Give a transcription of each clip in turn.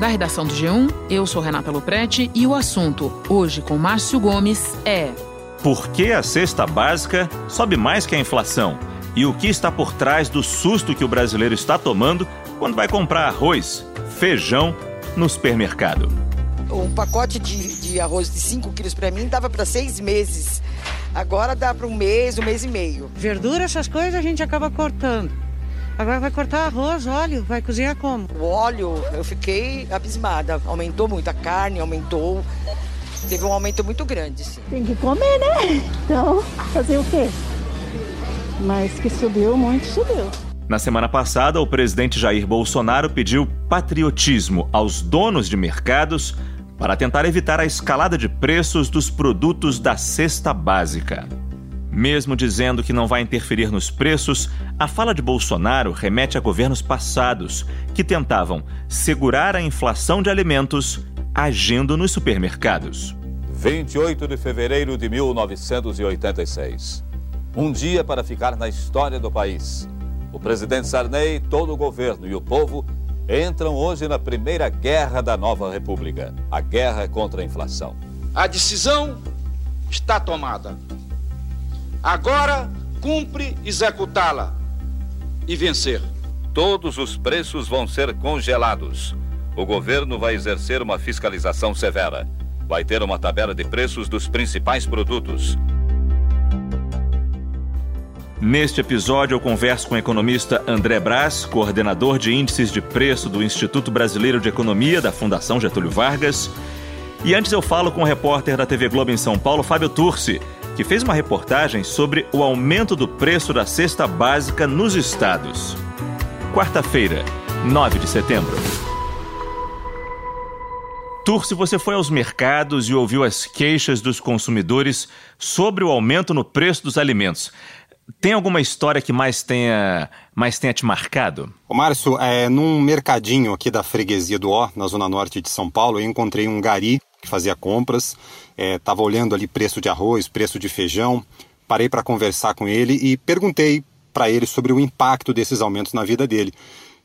Da redação do G1, eu sou Renata Loprete e o assunto, hoje com Márcio Gomes, é. Por que a cesta básica sobe mais que a inflação? E o que está por trás do susto que o brasileiro está tomando quando vai comprar arroz, feijão no supermercado? Um pacote de, de arroz de 5 quilos para mim dava para seis meses. Agora dá para um mês, um mês e meio. Verdura, essas coisas a gente acaba cortando. Agora vai cortar arroz, óleo, vai cozinhar como? O óleo, eu fiquei abismada. Aumentou muito, a carne aumentou. Teve um aumento muito grande, sim. Tem que comer, né? Então, fazer o quê? Mas que subiu muito, subiu. Na semana passada, o presidente Jair Bolsonaro pediu patriotismo aos donos de mercados para tentar evitar a escalada de preços dos produtos da cesta básica. Mesmo dizendo que não vai interferir nos preços, a fala de Bolsonaro remete a governos passados que tentavam segurar a inflação de alimentos agindo nos supermercados. 28 de fevereiro de 1986. Um dia para ficar na história do país. O presidente Sarney, todo o governo e o povo entram hoje na primeira guerra da nova república a guerra contra a inflação. A decisão está tomada. Agora cumpre executá-la e vencer. Todos os preços vão ser congelados. O governo vai exercer uma fiscalização severa. Vai ter uma tabela de preços dos principais produtos. Neste episódio, eu converso com o economista André Brás, coordenador de índices de preço do Instituto Brasileiro de Economia da Fundação Getúlio Vargas. E antes eu falo com o repórter da TV Globo em São Paulo, Fábio Turci, que fez uma reportagem sobre o aumento do preço da cesta básica nos estados. Quarta-feira, 9 de setembro. Turci, você foi aos mercados e ouviu as queixas dos consumidores sobre o aumento no preço dos alimentos. Tem alguma história que mais tenha, mais tenha te marcado? Ô Márcio, é, num mercadinho aqui da freguesia do Ó, na zona norte de São Paulo, eu encontrei um gari que fazia compras, estava é, olhando ali preço de arroz, preço de feijão, parei para conversar com ele e perguntei para ele sobre o impacto desses aumentos na vida dele.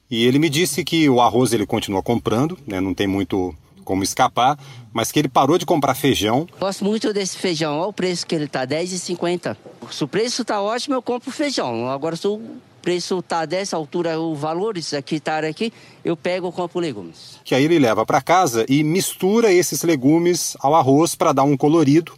E ele me disse que o arroz ele continua comprando, né, não tem muito como escapar, mas que ele parou de comprar feijão. Gosto muito desse feijão, olha o preço que ele tá, R$10,50. Se o preço tá ótimo, eu compro feijão. Agora, o preço tá dessa altura, o valores aqui tá aqui, eu pego compro legumes. Que aí ele leva para casa e mistura esses legumes ao arroz para dar um colorido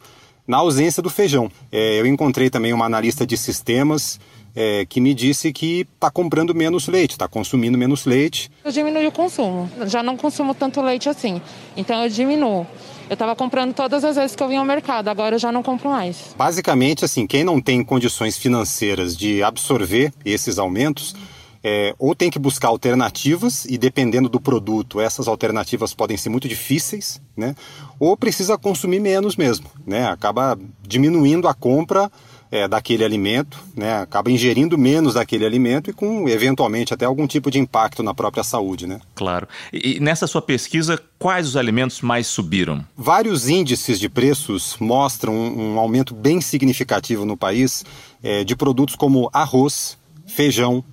na ausência do feijão. É, eu encontrei também uma analista de sistemas é, que me disse que está comprando menos leite, está consumindo menos leite. Eu diminui o consumo, já não consumo tanto leite assim, então eu diminuo. Eu estava comprando todas as vezes que eu vinha ao mercado, agora eu já não compro mais. Basicamente, assim, quem não tem condições financeiras de absorver esses aumentos, é, ou tem que buscar alternativas, e dependendo do produto, essas alternativas podem ser muito difíceis, né? ou precisa consumir menos mesmo, né? acaba diminuindo a compra é, daquele alimento, né, acaba ingerindo menos daquele alimento e com eventualmente até algum tipo de impacto na própria saúde, né? Claro. E, e nessa sua pesquisa, quais os alimentos mais subiram? Vários índices de preços mostram um, um aumento bem significativo no país é, de produtos como arroz, feijão,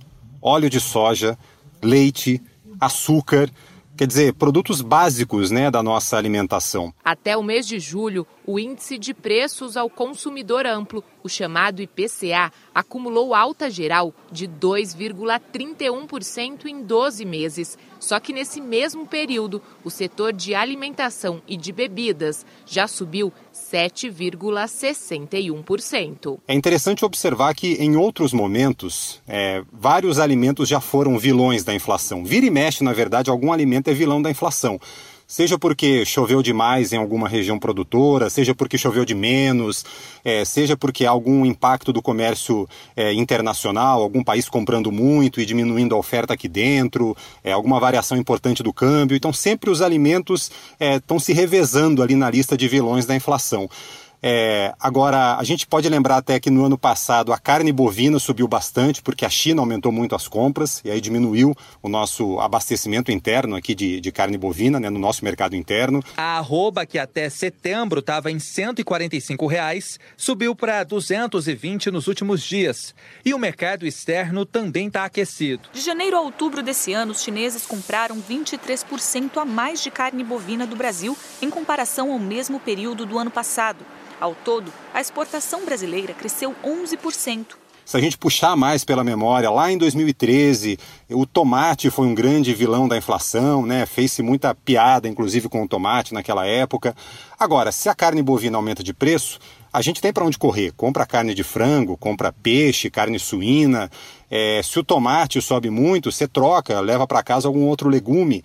óleo de soja, leite, açúcar. Quer dizer, produtos básicos né, da nossa alimentação. Até o mês de julho, o índice de preços ao consumidor amplo, o chamado IPCA, acumulou alta geral de 2,31% em 12 meses. Só que nesse mesmo período, o setor de alimentação e de bebidas já subiu 7,61%. É interessante observar que, em outros momentos, é, vários alimentos já foram vilões da inflação. Vira e mexe, na verdade, algum alimento é vilão da inflação seja porque choveu demais em alguma região produtora, seja porque choveu de menos, é, seja porque há algum impacto do comércio é, internacional, algum país comprando muito e diminuindo a oferta aqui dentro, é, alguma variação importante do câmbio. Então, sempre os alimentos estão é, se revezando ali na lista de vilões da inflação. É, agora, a gente pode lembrar até que no ano passado a carne bovina subiu bastante, porque a China aumentou muito as compras e aí diminuiu o nosso abastecimento interno aqui de, de carne bovina, né, no nosso mercado interno. A arroba, que até setembro estava em 145 reais, subiu para 220 nos últimos dias. E o mercado externo também está aquecido. De janeiro a outubro desse ano, os chineses compraram 23% a mais de carne bovina do Brasil em comparação ao mesmo período do ano passado. Ao todo, a exportação brasileira cresceu 11%. Se a gente puxar mais pela memória, lá em 2013, o tomate foi um grande vilão da inflação, né? Fez-se muita piada, inclusive, com o tomate naquela época. Agora, se a carne bovina aumenta de preço, a gente tem para onde correr. Compra carne de frango, compra peixe, carne suína. É, se o tomate sobe muito, você troca, leva para casa algum outro legume.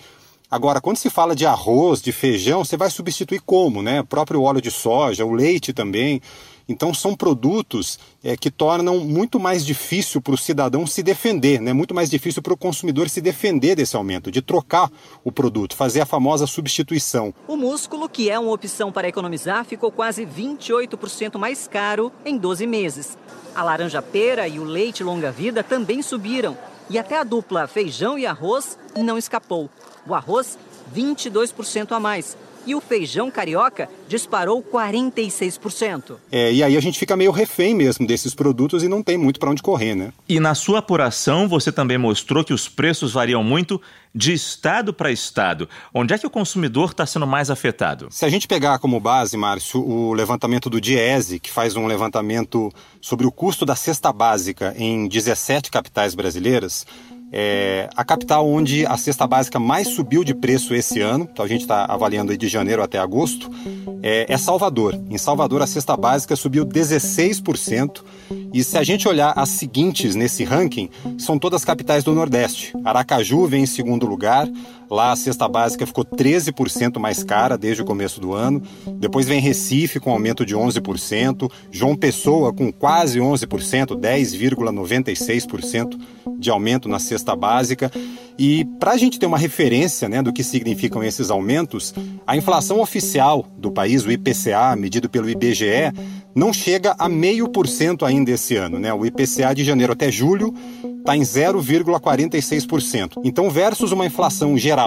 Agora, quando se fala de arroz, de feijão, você vai substituir como, né? O próprio óleo de soja, o leite também. Então, são produtos é, que tornam muito mais difícil para o cidadão se defender, né? muito mais difícil para o consumidor se defender desse aumento, de trocar o produto, fazer a famosa substituição. O músculo, que é uma opção para economizar, ficou quase 28% mais caro em 12 meses. A laranja-pera e o leite longa-vida também subiram. E até a dupla feijão e arroz não escapou. O arroz, 22% a mais. E o feijão carioca disparou 46%. É, e aí a gente fica meio refém mesmo desses produtos e não tem muito para onde correr, né? E na sua apuração você também mostrou que os preços variam muito de estado para estado. Onde é que o consumidor está sendo mais afetado? Se a gente pegar como base, Márcio, o levantamento do Diese, que faz um levantamento sobre o custo da cesta básica em 17 capitais brasileiras, é, a capital onde a cesta básica mais subiu de preço esse ano, então a gente está avaliando aí de janeiro até agosto, é, é, Salvador. Em Salvador a cesta básica subiu 16%. E se a gente olhar as seguintes nesse ranking, são todas capitais do Nordeste. Aracaju vem em segundo lugar, Lá a cesta básica ficou 13% mais cara desde o começo do ano. Depois vem Recife com aumento de 11%, João Pessoa com quase 11%, 10,96% de aumento na cesta básica. E para a gente ter uma referência né, do que significam esses aumentos, a inflação oficial do país, o IPCA, medido pelo IBGE, não chega a meio por cento ainda esse ano. Né? O IPCA de janeiro até julho está em 0,46%. Então, versus uma inflação geral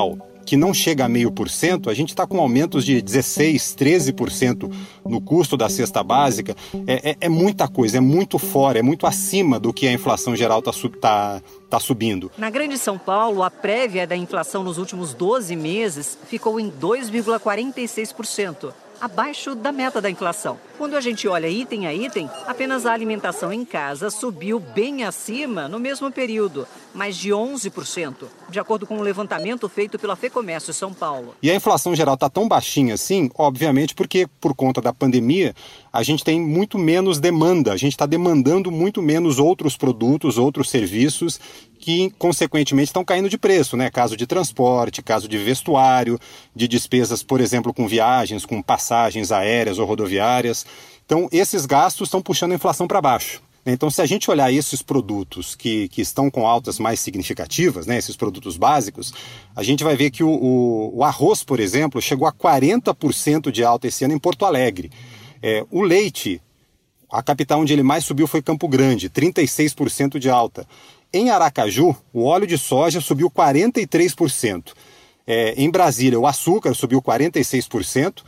que não chega a meio por cento, a gente está com aumentos de 16, 13% no custo da cesta básica. É, é, é, muita coisa, é muito fora, é muito acima do que a inflação geral está tá, tá subindo. Na Grande São Paulo, a prévia da inflação nos últimos 12 meses ficou em 2,46% abaixo da meta da inflação. Quando a gente olha item a item, apenas a alimentação em casa subiu bem acima no mesmo período, mais de 11%, de acordo com um levantamento feito pela FEComércio São Paulo. E a inflação geral está tão baixinha assim, obviamente porque por conta da pandemia, a gente tem muito menos demanda, a gente está demandando muito menos outros produtos, outros serviços que, consequentemente, estão caindo de preço, né? Caso de transporte, caso de vestuário, de despesas, por exemplo, com viagens, com passagens aéreas ou rodoviárias. Então, esses gastos estão puxando a inflação para baixo. Então, se a gente olhar esses produtos que, que estão com altas mais significativas, né, esses produtos básicos, a gente vai ver que o, o, o arroz, por exemplo, chegou a 40% de alta esse ano em Porto Alegre. É, o leite, a capital onde ele mais subiu foi Campo Grande, 36% de alta. Em Aracaju, o óleo de soja subiu 43%. É, em Brasília, o açúcar subiu 46%.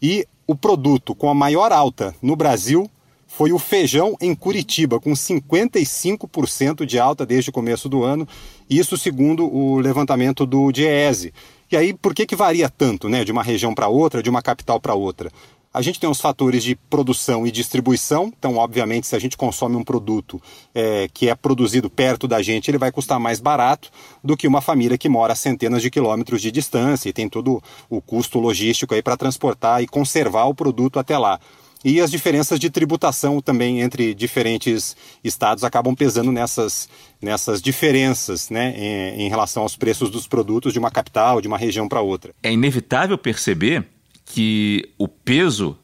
E o produto com a maior alta no Brasil foi o feijão em Curitiba, com 55% de alta desde o começo do ano. Isso segundo o levantamento do DIEESE. E aí, por que, que varia tanto, né, de uma região para outra, de uma capital para outra? A gente tem os fatores de produção e distribuição. Então, obviamente, se a gente consome um produto é, que é produzido perto da gente, ele vai custar mais barato do que uma família que mora a centenas de quilômetros de distância e tem todo o custo logístico aí para transportar e conservar o produto até lá. E as diferenças de tributação também entre diferentes estados acabam pesando nessas, nessas diferenças né, em, em relação aos preços dos produtos de uma capital, de uma região para outra. É inevitável perceber que o peso,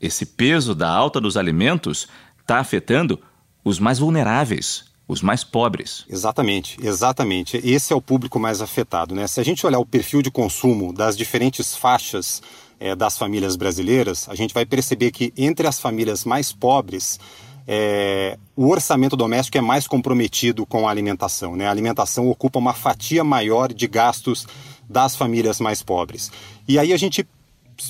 esse peso da alta dos alimentos, está afetando os mais vulneráveis, os mais pobres. Exatamente, exatamente. Esse é o público mais afetado. Né? Se a gente olhar o perfil de consumo das diferentes faixas é, das famílias brasileiras, a gente vai perceber que entre as famílias mais pobres, é, o orçamento doméstico é mais comprometido com a alimentação. Né? A alimentação ocupa uma fatia maior de gastos das famílias mais pobres. E aí a gente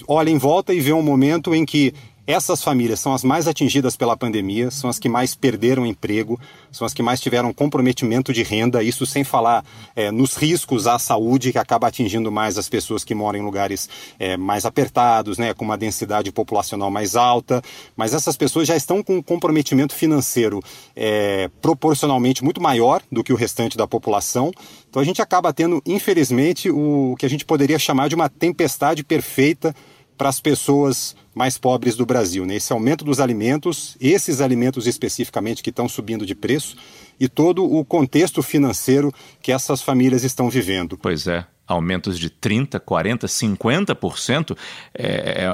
olha em volta e vê um momento em que essas famílias são as mais atingidas pela pandemia, são as que mais perderam emprego, são as que mais tiveram comprometimento de renda, isso sem falar é, nos riscos à saúde, que acaba atingindo mais as pessoas que moram em lugares é, mais apertados, né, com uma densidade populacional mais alta. Mas essas pessoas já estão com um comprometimento financeiro é, proporcionalmente muito maior do que o restante da população. Então a gente acaba tendo, infelizmente, o que a gente poderia chamar de uma tempestade perfeita para as pessoas mais pobres do Brasil. Né? Esse aumento dos alimentos, esses alimentos especificamente que estão subindo de preço e todo o contexto financeiro que essas famílias estão vivendo. Pois é. Aumentos de 30%, 40%, 50% é,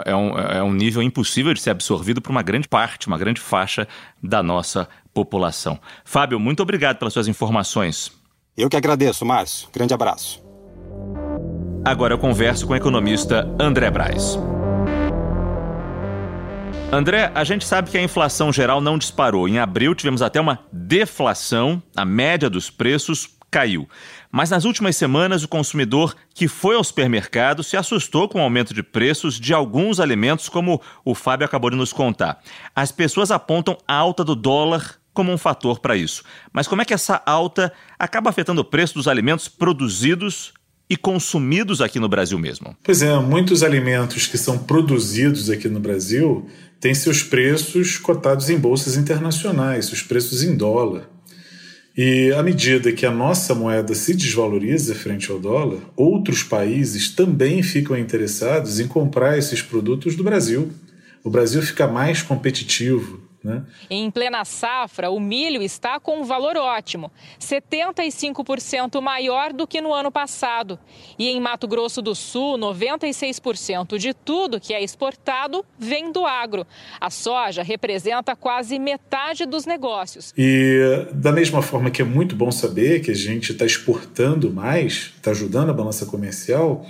é, é, um, é um nível impossível de ser absorvido por uma grande parte, uma grande faixa da nossa população. Fábio, muito obrigado pelas suas informações. Eu que agradeço, Márcio. Grande abraço. Agora eu converso com o economista André Braz. André, a gente sabe que a inflação geral não disparou. Em abril tivemos até uma deflação, a média dos preços caiu. Mas nas últimas semanas, o consumidor que foi ao supermercado se assustou com o aumento de preços de alguns alimentos, como o Fábio acabou de nos contar. As pessoas apontam a alta do dólar como um fator para isso. Mas como é que essa alta acaba afetando o preço dos alimentos produzidos e consumidos aqui no Brasil mesmo? Pois é, muitos alimentos que são produzidos aqui no Brasil têm seus preços cotados em bolsas internacionais, seus preços em dólar. E à medida que a nossa moeda se desvaloriza frente ao dólar, outros países também ficam interessados em comprar esses produtos do Brasil. O Brasil fica mais competitivo né? Em plena safra, o milho está com um valor ótimo, 75% maior do que no ano passado. E em Mato Grosso do Sul, 96% de tudo que é exportado vem do agro. A soja representa quase metade dos negócios. E da mesma forma que é muito bom saber que a gente está exportando mais, está ajudando a balança comercial,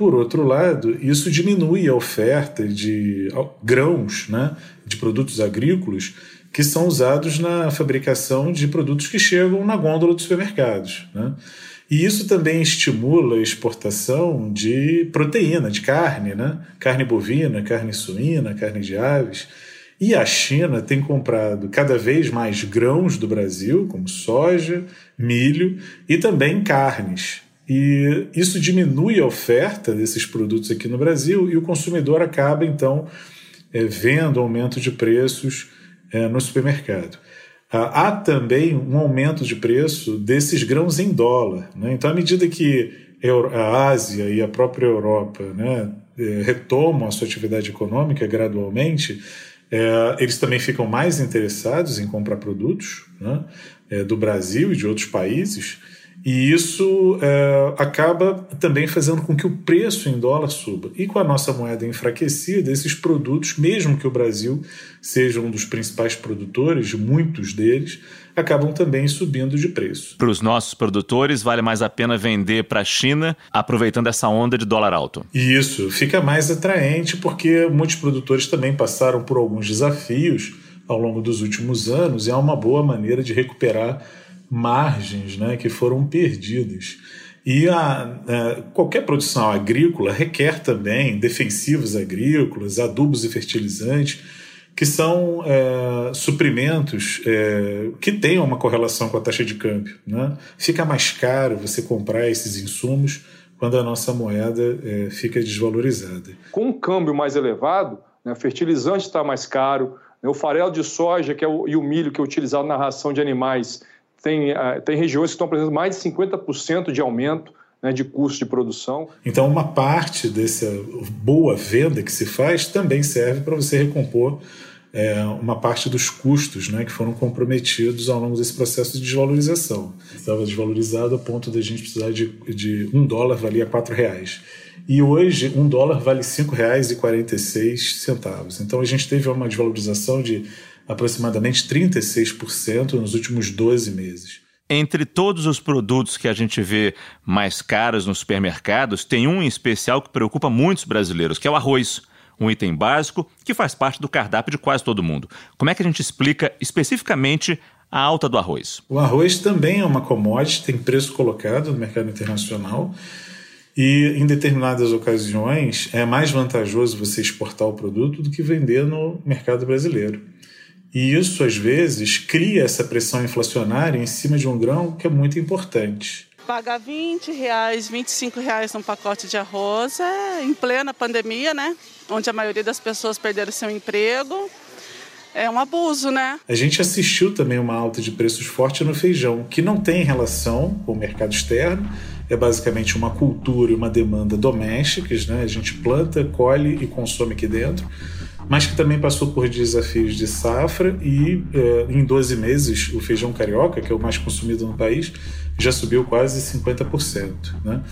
por outro lado, isso diminui a oferta de grãos, né, de produtos agrícolas que são usados na fabricação de produtos que chegam na gôndola dos supermercados. Né? E isso também estimula a exportação de proteína, de carne, né? carne bovina, carne suína, carne de aves. E a China tem comprado cada vez mais grãos do Brasil, como soja, milho e também carnes. E isso diminui a oferta desses produtos aqui no Brasil e o consumidor acaba, então, é, vendo aumento de preços é, no supermercado. Ah, há também um aumento de preço desses grãos em dólar. Né? Então, à medida que a Ásia e a própria Europa né, é, retomam a sua atividade econômica gradualmente, é, eles também ficam mais interessados em comprar produtos né, é, do Brasil e de outros países. E isso é, acaba também fazendo com que o preço em dólar suba. E com a nossa moeda enfraquecida, esses produtos, mesmo que o Brasil seja um dos principais produtores, muitos deles, acabam também subindo de preço. Para os nossos produtores, vale mais a pena vender para a China, aproveitando essa onda de dólar alto. E isso fica mais atraente porque muitos produtores também passaram por alguns desafios ao longo dos últimos anos e é uma boa maneira de recuperar margens né, que foram perdidas. E a, a, é, qualquer produção agrícola requer também defensivos agrícolas, adubos e fertilizantes, que são é, suprimentos é, que tenham uma correlação com a taxa de câmbio. Né? Fica mais caro você comprar esses insumos quando a nossa moeda é, fica desvalorizada. Com um câmbio mais elevado, né, fertilizante está mais caro, né, o farelo de soja que é o, e o milho que é utilizado na ração de animais tem, uh, tem regiões que estão apresentando mais de 50% de aumento né, de custo de produção. Então, uma parte dessa boa venda que se faz também serve para você recompor é, uma parte dos custos né, que foram comprometidos ao longo desse processo de desvalorização. Estava desvalorizado a ponto de a gente precisar de, de um dólar valia quatro reais. E hoje um dólar vale R$ 5,46. Então a gente teve uma desvalorização de aproximadamente 36% nos últimos 12 meses. Entre todos os produtos que a gente vê mais caros nos supermercados, tem um em especial que preocupa muitos brasileiros, que é o arroz. Um item básico que faz parte do cardápio de quase todo mundo. Como é que a gente explica especificamente a alta do arroz? O arroz também é uma commodity, tem preço colocado no mercado internacional. E em determinadas ocasiões é mais vantajoso você exportar o produto do que vender no mercado brasileiro. E isso, às vezes, cria essa pressão inflacionária em cima de um grão que é muito importante. Pagar 20 reais, 25 reais num pacote de arroz é em plena pandemia, né? Onde a maioria das pessoas perderam seu emprego. É um abuso, né? A gente assistiu também uma alta de preços forte no feijão, que não tem relação com o mercado externo, é basicamente uma cultura e uma demanda domésticas, né? A gente planta, colhe e consome aqui dentro mas que também passou por desafios de safra e é, em 12 meses o feijão carioca, que é o mais consumido no país, já subiu quase 50%. Né?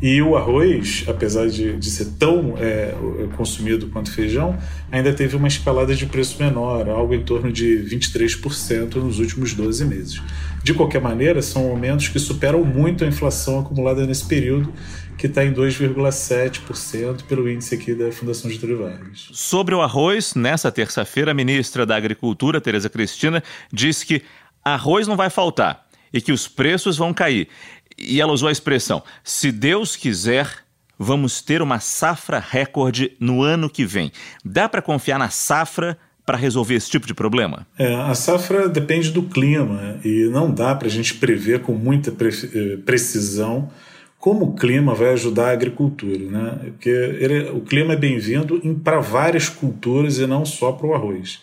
E o arroz, apesar de, de ser tão é, consumido quanto feijão, ainda teve uma escalada de preço menor, algo em torno de 23% nos últimos 12 meses. De qualquer maneira, são aumentos que superam muito a inflação acumulada nesse período que está em 2,7% pelo índice aqui da Fundação Getúlio Vargas. Sobre o arroz, nessa terça-feira, a ministra da Agricultura, Tereza Cristina, disse que arroz não vai faltar e que os preços vão cair. E ela usou a expressão: se Deus quiser, vamos ter uma safra recorde no ano que vem. Dá para confiar na safra para resolver esse tipo de problema? É, a safra depende do clima e não dá para a gente prever com muita pre eh, precisão como o clima vai ajudar a agricultura, né? Porque ele, o clima é bem-vindo para várias culturas e não só para o arroz.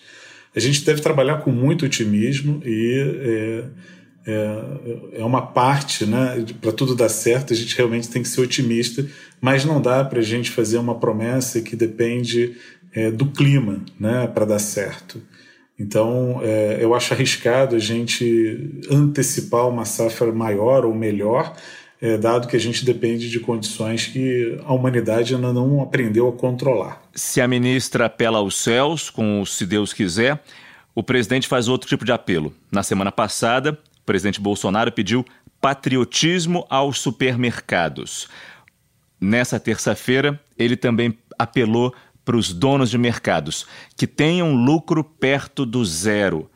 A gente deve trabalhar com muito otimismo e é, é, é uma parte, né? Para tudo dar certo, a gente realmente tem que ser otimista, mas não dá para a gente fazer uma promessa que depende é, do clima, né? Para dar certo. Então, é, eu acho arriscado a gente antecipar uma safra maior ou melhor é, dado que a gente depende de condições que a humanidade ainda não aprendeu a controlar. Se a ministra apela aos céus, com o se Deus quiser, o presidente faz outro tipo de apelo. Na semana passada, o presidente Bolsonaro pediu patriotismo aos supermercados. Nessa terça-feira, ele também apelou para os donos de mercados que tenham lucro perto do zero.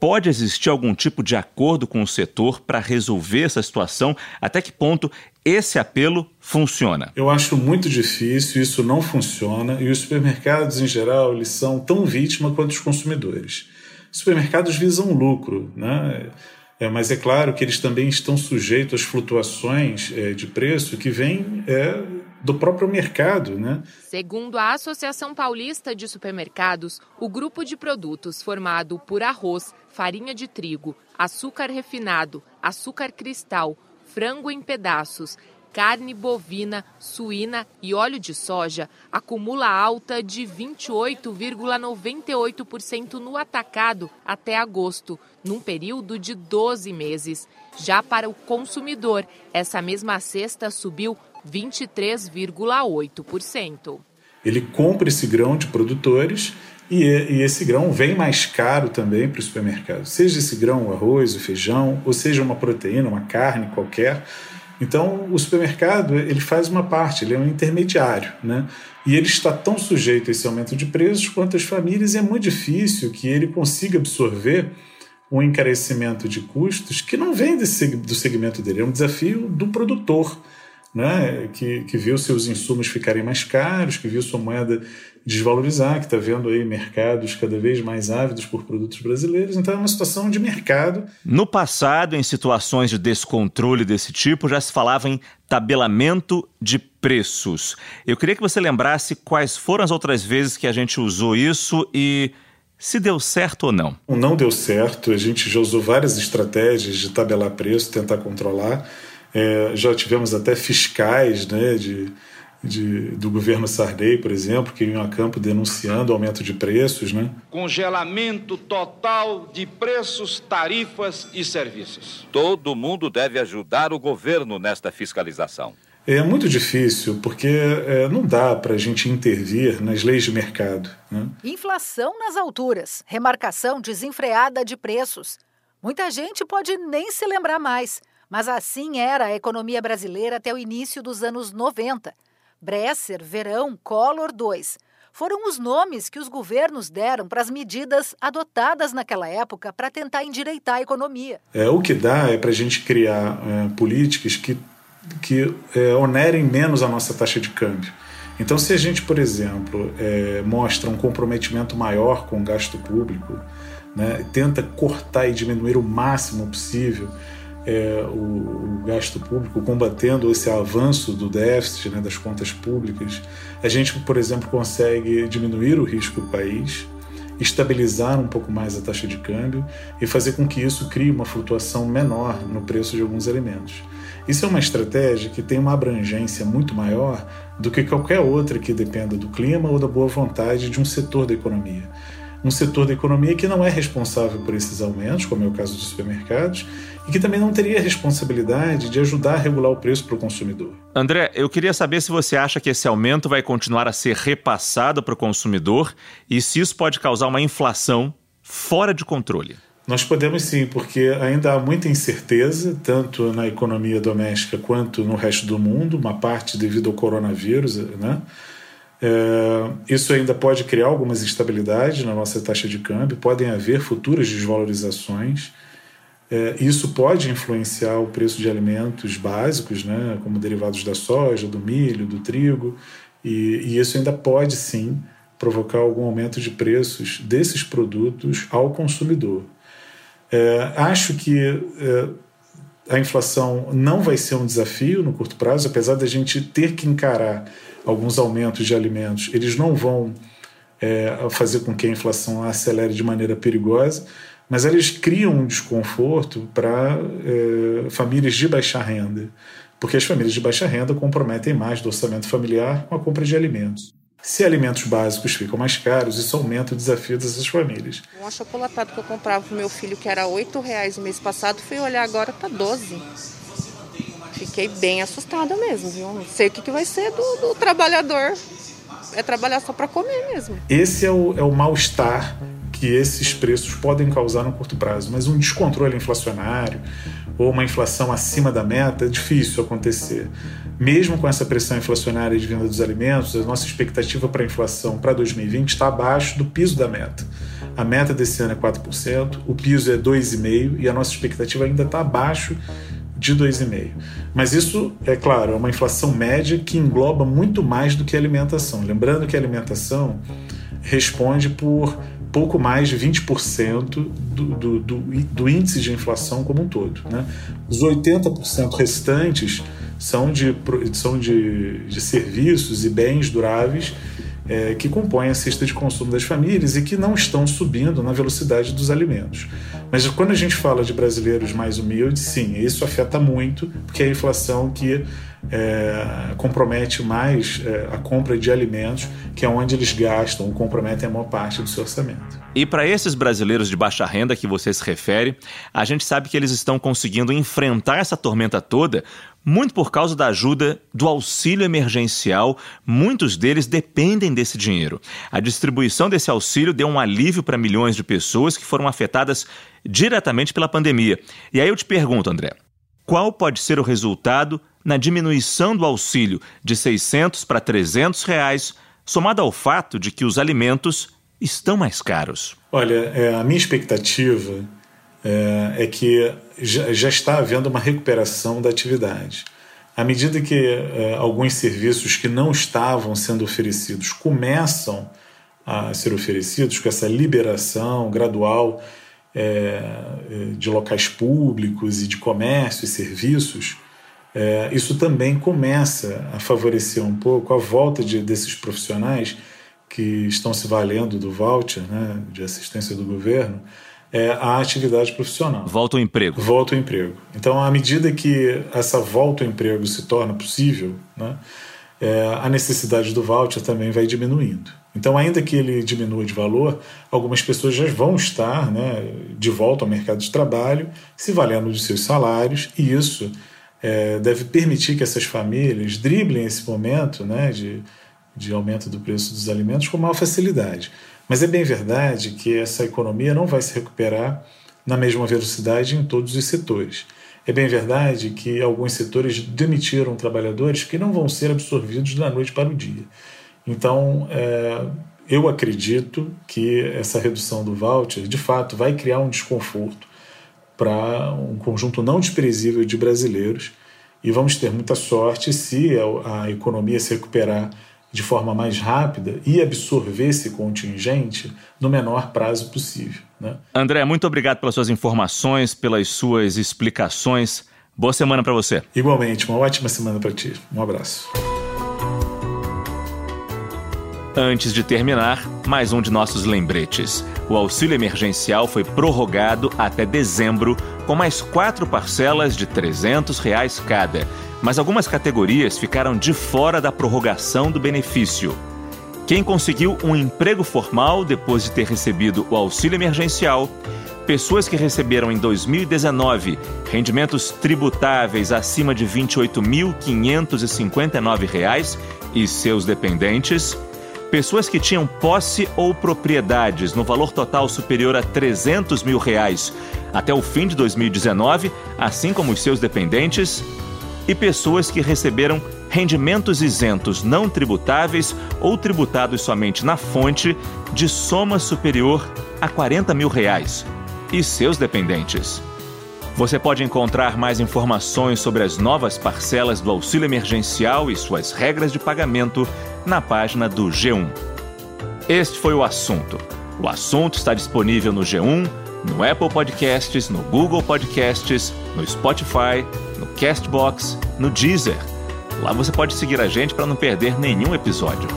Pode existir algum tipo de acordo com o setor para resolver essa situação? Até que ponto esse apelo funciona? Eu acho muito difícil, isso não funciona e os supermercados, em geral, eles são tão vítima quanto os consumidores. Os supermercados visam lucro, né? É, mas é claro que eles também estão sujeitos às flutuações é, de preço que vêm é, do próprio mercado. Né? Segundo a Associação Paulista de Supermercados, o grupo de produtos formado por arroz, farinha de trigo, açúcar refinado, açúcar cristal, frango em pedaços, carne bovina, suína e óleo de soja acumula alta de 28,98% no atacado até agosto, num período de 12 meses. Já para o consumidor, essa mesma cesta subiu 23,8%. Ele compra esse grão de produtores e, esse grão vem mais caro também para o supermercado. Seja esse grão o arroz, o feijão, ou seja uma proteína, uma carne qualquer. Então, o supermercado ele faz uma parte, ele é um intermediário, né? E ele está tão sujeito a esse aumento de preços quanto as famílias, e é muito difícil que ele consiga absorver um encarecimento de custos que não vem desse, do segmento dele, é um desafio do produtor né, que, que viu seus insumos ficarem mais caros, que viu sua moeda desvalorizar, que está vendo aí mercados cada vez mais ávidos por produtos brasileiros. Então é uma situação de mercado. No passado, em situações de descontrole desse tipo, já se falava em tabelamento de preços. Eu queria que você lembrasse quais foram as outras vezes que a gente usou isso e se deu certo ou não. Não deu certo. A gente já usou várias estratégias de tabelar preço, tentar controlar. É, já tivemos até fiscais né, de, de, do governo Sarney, por exemplo, que iam a campo denunciando aumento de preços. Né? Congelamento total de preços, tarifas e serviços. Todo mundo deve ajudar o governo nesta fiscalização. É muito difícil, porque é, não dá para a gente intervir nas leis de mercado. Né? Inflação nas alturas, remarcação desenfreada de preços. Muita gente pode nem se lembrar mais, mas assim era a economia brasileira até o início dos anos 90. Bresser, Verão, Collor 2 foram os nomes que os governos deram para as medidas adotadas naquela época para tentar endireitar a economia. É, o que dá é para a gente criar é, políticas que, que é, onerem menos a nossa taxa de câmbio. Então, se a gente, por exemplo, é, mostra um comprometimento maior com o gasto público, né, tenta cortar e diminuir o máximo possível é, o, o, gasto público, combatendo esse avanço do déficit né, das contas públicas, a gente, por exemplo, consegue diminuir o risco do país, estabilizar um pouco mais a taxa de câmbio e fazer com que isso crie uma flutuação menor no preço de alguns alimentos. Isso é uma estratégia que tem uma abrangência muito maior do que qualquer outra que dependa do clima ou da boa vontade de um setor da economia um setor da economia que não é responsável por esses aumentos, como é o caso dos supermercados, e que também não teria a responsabilidade de ajudar a regular o preço para o consumidor. André, eu queria saber se você acha que esse aumento vai continuar a ser repassado para o consumidor e se isso pode causar uma inflação fora de controle. Nós podemos sim, porque ainda há muita incerteza, tanto na economia doméstica quanto no resto do mundo, uma parte devido ao coronavírus, né? É, isso ainda pode criar algumas instabilidades na nossa taxa de câmbio, podem haver futuras desvalorizações. É, isso pode influenciar o preço de alimentos básicos, né, como derivados da soja, do milho, do trigo, e, e isso ainda pode sim provocar algum aumento de preços desses produtos ao consumidor. É, acho que é, a inflação não vai ser um desafio no curto prazo, apesar da gente ter que encarar alguns aumentos de alimentos, eles não vão é, fazer com que a inflação acelere de maneira perigosa, mas eles criam um desconforto para é, famílias de baixa renda, porque as famílias de baixa renda comprometem mais do orçamento familiar com a compra de alimentos. Se alimentos básicos ficam mais caros, isso aumenta o desafio dessas famílias. Um achocolatado que eu comprava para meu filho, que era R$ reais no mês passado, fui olhar agora, tá 12 fiquei bem assustada mesmo, viu? Não sei o que, que vai ser do, do trabalhador. É trabalhar só para comer mesmo. Esse é o, é o mal-estar que esses preços podem causar no curto prazo, mas um descontrole inflacionário ou uma inflação acima da meta é difícil acontecer. Mesmo com essa pressão inflacionária de venda dos alimentos, a nossa expectativa para a inflação para 2020 está abaixo do piso da meta. A meta desse ano é 4%, o piso é 2,5% e a nossa expectativa ainda está abaixo de 2,5%. Mas isso, é claro, é uma inflação média que engloba muito mais do que a alimentação. Lembrando que a alimentação responde por pouco mais de 20% do, do, do, do índice de inflação como um todo. Né? Os 80% restantes são, de, são de, de serviços e bens duráveis é, que compõem a cesta de consumo das famílias e que não estão subindo na velocidade dos alimentos. Mas quando a gente fala de brasileiros mais humildes, sim, isso afeta muito, porque é a inflação que é, compromete mais é, a compra de alimentos, que é onde eles gastam comprometem a maior parte do seu orçamento. E para esses brasileiros de baixa renda que você se refere, a gente sabe que eles estão conseguindo enfrentar essa tormenta toda muito por causa da ajuda do auxílio emergencial. Muitos deles dependem desse dinheiro. A distribuição desse auxílio deu um alívio para milhões de pessoas que foram afetadas diretamente pela pandemia. E aí eu te pergunto, André, qual pode ser o resultado na diminuição do auxílio de 600 para 300 reais, somado ao fato de que os alimentos estão mais caros? Olha, é, a minha expectativa é, é que já, já, está havendo uma recuperação da atividade. À medida que é, alguns serviços que não estavam sendo oferecidos começam a ser oferecidos, com essa liberação gradual é de locais públicos e de comércio e serviços, é, isso também começa a favorecer um pouco a volta de, desses profissionais que estão se valendo do voucher, né, de assistência do governo, é a atividade profissional. Volta ao emprego. Volta ao emprego. Então, à medida que essa volta ao emprego se torna possível, né, é, a necessidade do voucher também vai diminuindo. Então, ainda que ele diminua de valor, algumas pessoas já vão estar né, de volta ao mercado de trabalho, se valendo de seus salários, e isso é, deve permitir que essas famílias driblem esse momento né, de, de aumento do preço dos alimentos com maior facilidade. Mas é bem verdade que essa economia não vai se recuperar na mesma velocidade em todos os setores. É bem verdade que alguns setores demitiram trabalhadores que não vão ser absorvidos da noite para o dia. Então, é, eu acredito que essa redução do voucher, de fato, vai criar um desconforto para um conjunto não desprezível de brasileiros e vamos ter muita sorte se a, a economia se recuperar de forma mais rápida e absorver esse contingente no menor prazo possível. Né? André, muito obrigado pelas suas informações, pelas suas explicações. Boa semana para você. Igualmente, uma ótima semana para ti. Um abraço. Antes de terminar, mais um de nossos lembretes. O auxílio emergencial foi prorrogado até dezembro, com mais quatro parcelas de 300 reais cada. Mas algumas categorias ficaram de fora da prorrogação do benefício. Quem conseguiu um emprego formal depois de ter recebido o auxílio emergencial, pessoas que receberam em 2019 rendimentos tributáveis acima de R$ 28.559 e seus dependentes Pessoas que tinham posse ou propriedades no valor total superior a 300 mil reais até o fim de 2019, assim como os seus dependentes, e pessoas que receberam rendimentos isentos não tributáveis ou tributados somente na fonte de soma superior a 40 mil reais e seus dependentes. Você pode encontrar mais informações sobre as novas parcelas do auxílio emergencial e suas regras de pagamento na página do G1. Este foi o assunto. O assunto está disponível no G1, no Apple Podcasts, no Google Podcasts, no Spotify, no Castbox, no Deezer. Lá você pode seguir a gente para não perder nenhum episódio.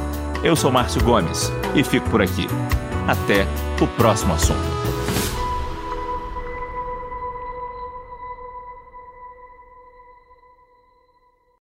Eu sou Márcio Gomes e fico por aqui. Até o próximo assunto.